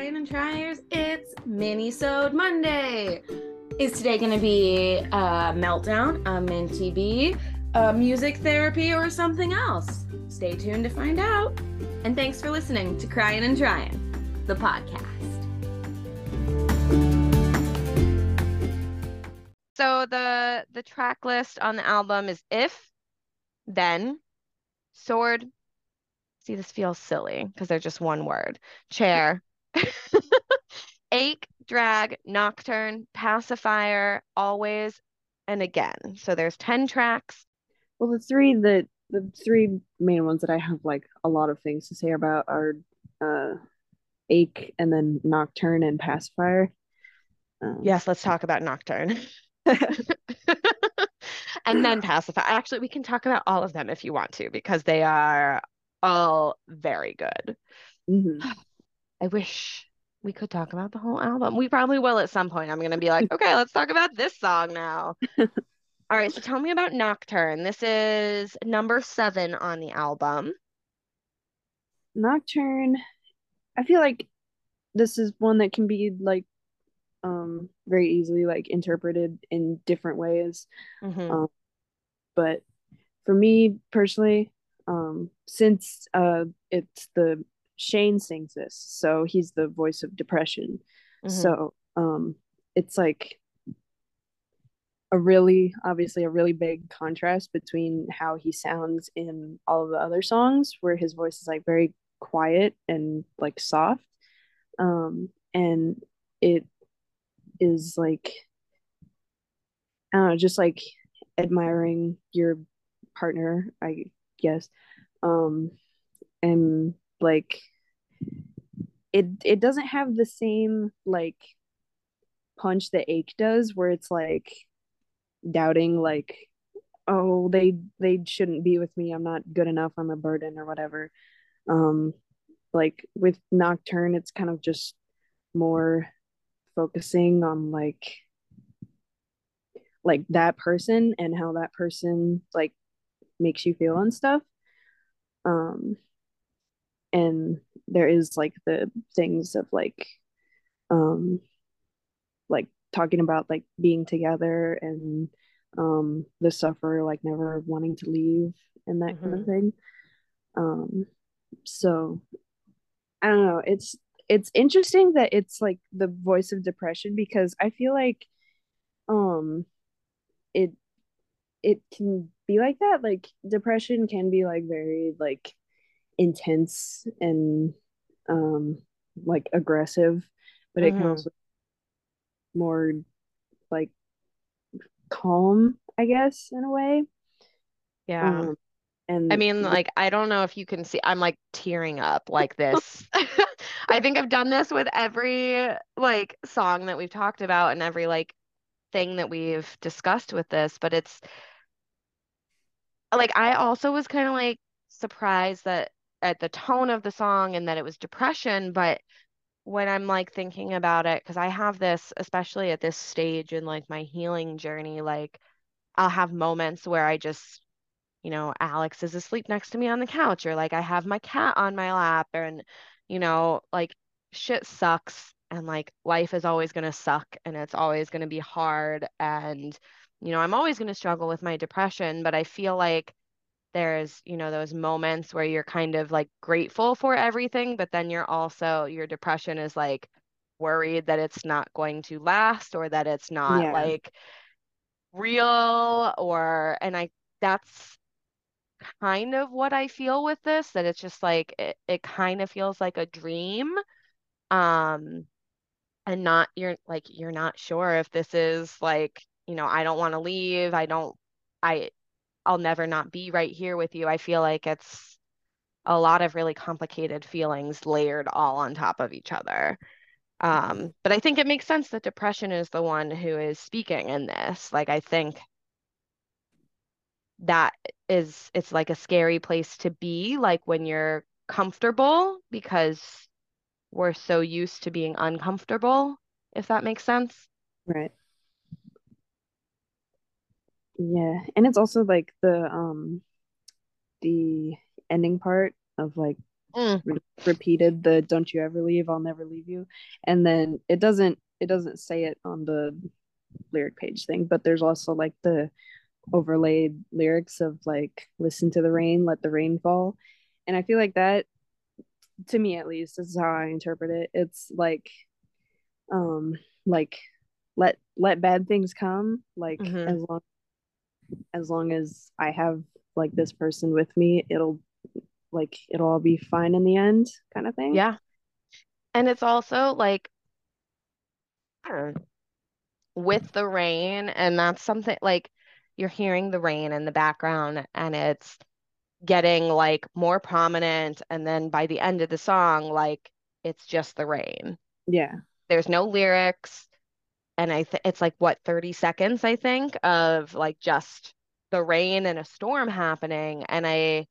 Crying and Triers. It's Minisode Monday. Is today going to be a meltdown, a minty bee, a music therapy, or something else? Stay tuned to find out. And thanks for listening to Crying and Trying, the podcast. So the the track list on the album is If, Then, Sword. See, this feels silly because they're just one word. Chair. Ache, Drag, Nocturne, Pacifier, Always, and Again. So there's 10 tracks. Well, the three that the three main ones that I have like a lot of things to say about are uh Ache and then Nocturne and Pacifier. Um, yes, let's talk about Nocturne. and then pacifier. Actually, we can talk about all of them if you want to, because they are all very good. Mm-hmm. I wish we could talk about the whole album. We probably will at some point. I'm going to be like, okay, let's talk about this song now. all right, so tell me about Nocturne. This is number seven on the album. Nocturne, I feel like this is one that can be like um very easily like interpreted in different ways. Mm-hmm. Um, but for me personally, um, since uh, it's the Shane sings this, so he's the voice of depression. Mhm. So um, it's like a really, obviously, a really big contrast between how he sounds in all of the other songs, where his voice is like very quiet and like soft, um, and it is like I don't know, just like admiring your partner, I guess. Um and like it it doesn't have the same like punch that ache does where it's like doubting like oh they they shouldn't be with me. I'm not good enough. I'm a burden or whatever. Um like with nocturne it's kind of just more focusing on like like that person and how that person like makes you feel and stuff. Um and there is like the things of like um like talking about like being together and um the sufferer like never wanting to leave and that kind of thing. Um so i don't know. It's it's interesting that it's like the voice of depression because i feel like um it it can be like that. Like depression can be like very like intense and um like aggressive but it can Mhm. also more like calm i guess in a way Yeah. um and I mean, like, I don't know if you can see, I'm like tearing up like this. I think I've done this with every like song that we've talked about and every like thing that we've discussed with this, but it's like I also was kind of like surprised that at the tone of the song and that it was depression, but when I'm like thinking about it, because I have this, especially at this stage in like my healing journey, like I'll have moments where I just you know, Alex is asleep next to me on the couch, or like I have my cat on my lap, and you know, like shit sucks, and like life is always going to suck, and it's always going to be hard, and you know, I'm always going to struggle with my depression, but I feel like there's, you know, those moments where you're kind of like grateful for everything, but then you're also, your depression is like worried that it's not going to last or that it's not Yeah. like real or, and I, that's kind of what I feel with this, that it's just like it, it kind of feels like a dream. Um, and not you're like you're not sure if this is like, you know, I don't want to leave. I don't I I'll never not be right here with you. I feel like it's a lot of really complicated feelings layered all on top of each other. Um, but I think it makes sense that depression is the one who is speaking in this. Like I think that is it's like a scary place to be like when you're comfortable because we're so used to being uncomfortable if that makes sense Right. Yeah, and it's also like the um the ending part of like Mm. re- repeated the "Don't you ever leave, I'll never leave you," and then it doesn't it doesn't say it on the lyric page thing, but there's also like the overlaid lyrics of like "Listen to the rain, let the rain fall," and I feel like that, to me at least, this is how I interpret it. It's like, um, like let let bad things come, like Mhm. as long as long as I have like this person with me, it'll like it'll all be fine in the end, kind of thing. Yeah. And it's also like I don't know, with the rain, and that's something like you're hearing the rain in the background and it's getting like more prominent. And then by the end of the song, like it's just the rain. Yeah. There's no lyrics. And I think it's like what, 30 seconds, I think, of like just the rain and a storm happening. And I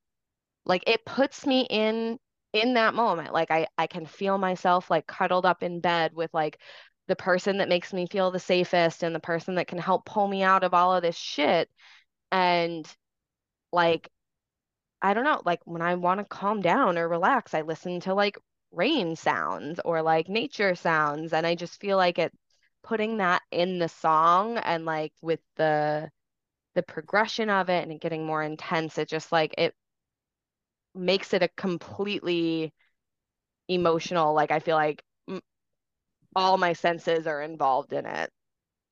like it puts me in in that moment. Like I I can feel myself like cuddled up in bed with like the person that makes me feel the safest and the person that can help pull me out of all of this shit. And like I don't know, like when I want to calm down or relax, I listen to like rain sounds or like nature sounds and I just feel like it putting that in the song and like with the the progression of it and it getting more intense, it just like it makes it a completely emotional, like I feel like all my senses are involved in it.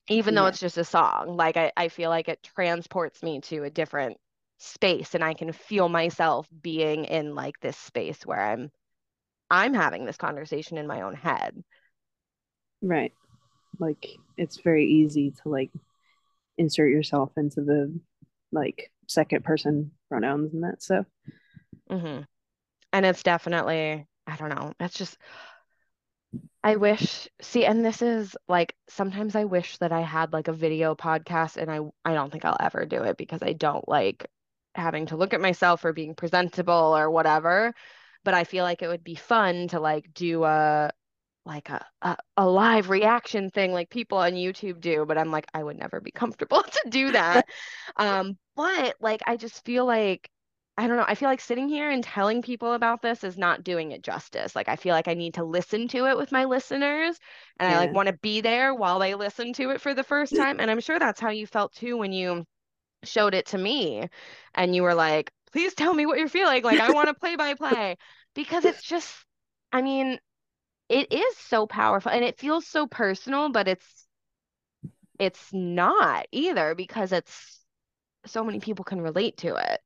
Even though it's just a song, like I, I feel like it transports me to a different space and I can feel myself being in like this space where I'm I'm having this conversation in my own head. Right. Like it's very easy to like insert yourself into the like second person pronouns and that stuff. hmm And it's definitely, I don't know, it's just, I wish, see, and this is like, sometimes I wish that I had like a video podcast and I, I don't think I'll ever do it because I don't like having to look at myself or being presentable or whatever. But I feel like it would be fun to like do a, like a, a, a live reaction thing like people on YouTube do, but I'm like, I would never be comfortable to do that. Um, but like, I just feel like, I don't know. I feel like sitting here and telling people about this is not doing it justice. Like I feel like I need to listen to it with my listeners and I like want to be there while they listen to it for the first time. And I'm sure that's how you felt too when you showed it to me and you were like, please tell me what you're feeling. Like I want to play by play because it's just, I mean, it is so powerful and it feels so personal, but it's it's not either because it's so many people can relate to it.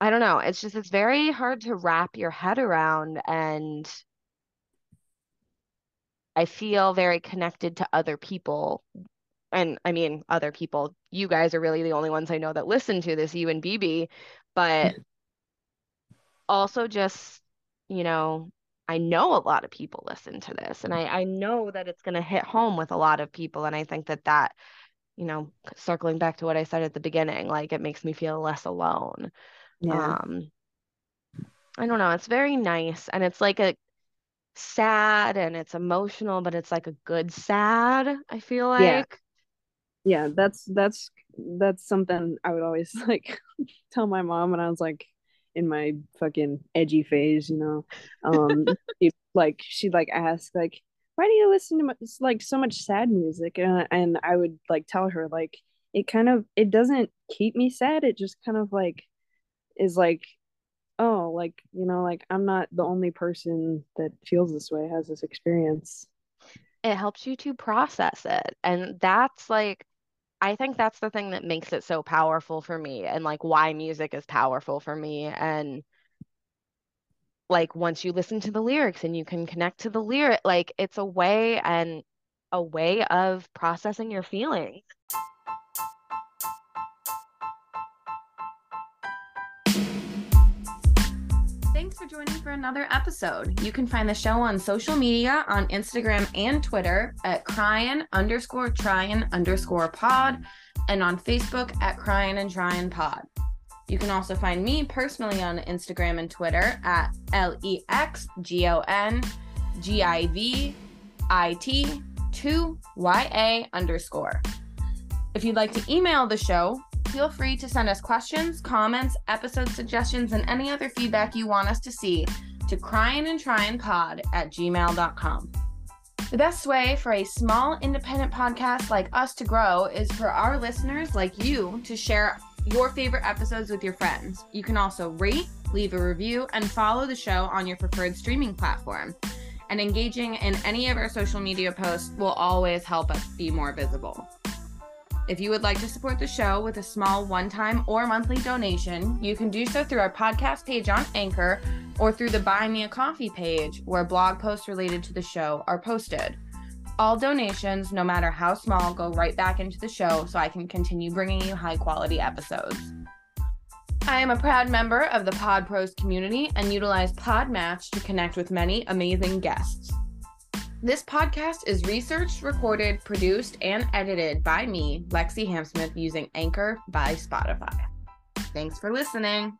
I don't know. It's just it's very hard to wrap your head around and I feel very connected to other people. And I mean, other people, you guys are really the only ones I know that listen to this, you and BB, but also just, you know, I know a lot of people listen to this and I, I know that it's going to hit home with a lot of people. And I think that that, you know, circling back to what I said at the beginning, like it makes me feel less alone. Yeah. Um, I don't know. It's very nice. And it's like a sad and it's emotional, but it's like a good sad, I feel Yeah. like. yeah, that's that's that's something I would always like tell my mom when I was like in my fucking edgy phase, you know. Um she, like she'd like ask like why do you listen to much, like so much sad music and, and I would like tell her like it kind of it doesn't keep me sad it just kind of like is like oh like you know like I'm not the only person that feels this way has this experience It helps you to process it. And that's like, I think that's the thing that makes it so powerful for me and like why music is powerful for me. And like once you listen to the lyrics and you can connect to the lyric, like it's a way and a way of processing your feelings. For joining for another episode. You can find the show on social media on Instagram and Twitter at cryin underscore tryin underscore pod and on Facebook at cryin and tryin pod. You can also find me personally on Instagram and Twitter at L E X G O N G I V I T 2 Y A underscore. If you'd like to email the show, Feel free to send us questions, comments, episode suggestions, and any other feedback you want us to see to cryingandtryingpod at gmail.com. The best way for a small independent podcast like us to grow is for our listeners like you to share your favorite episodes with your friends. You can also rate, leave a review, and follow the show on your preferred streaming platform. And engaging in any of our social media posts will always help us be more visible. If you would like to support the show with a small one time or monthly donation, you can do so through our podcast page on Anchor or through the Buy Me a Coffee page, where blog posts related to the show are posted. All donations, no matter how small, go right back into the show so I can continue bringing you high quality episodes. I am a proud member of the Pod Pros community and utilize Podmatch to connect with many amazing guests. This podcast is researched, recorded, produced, and edited by me, Lexi Hamsmith, using Anchor by Spotify. Thanks for listening.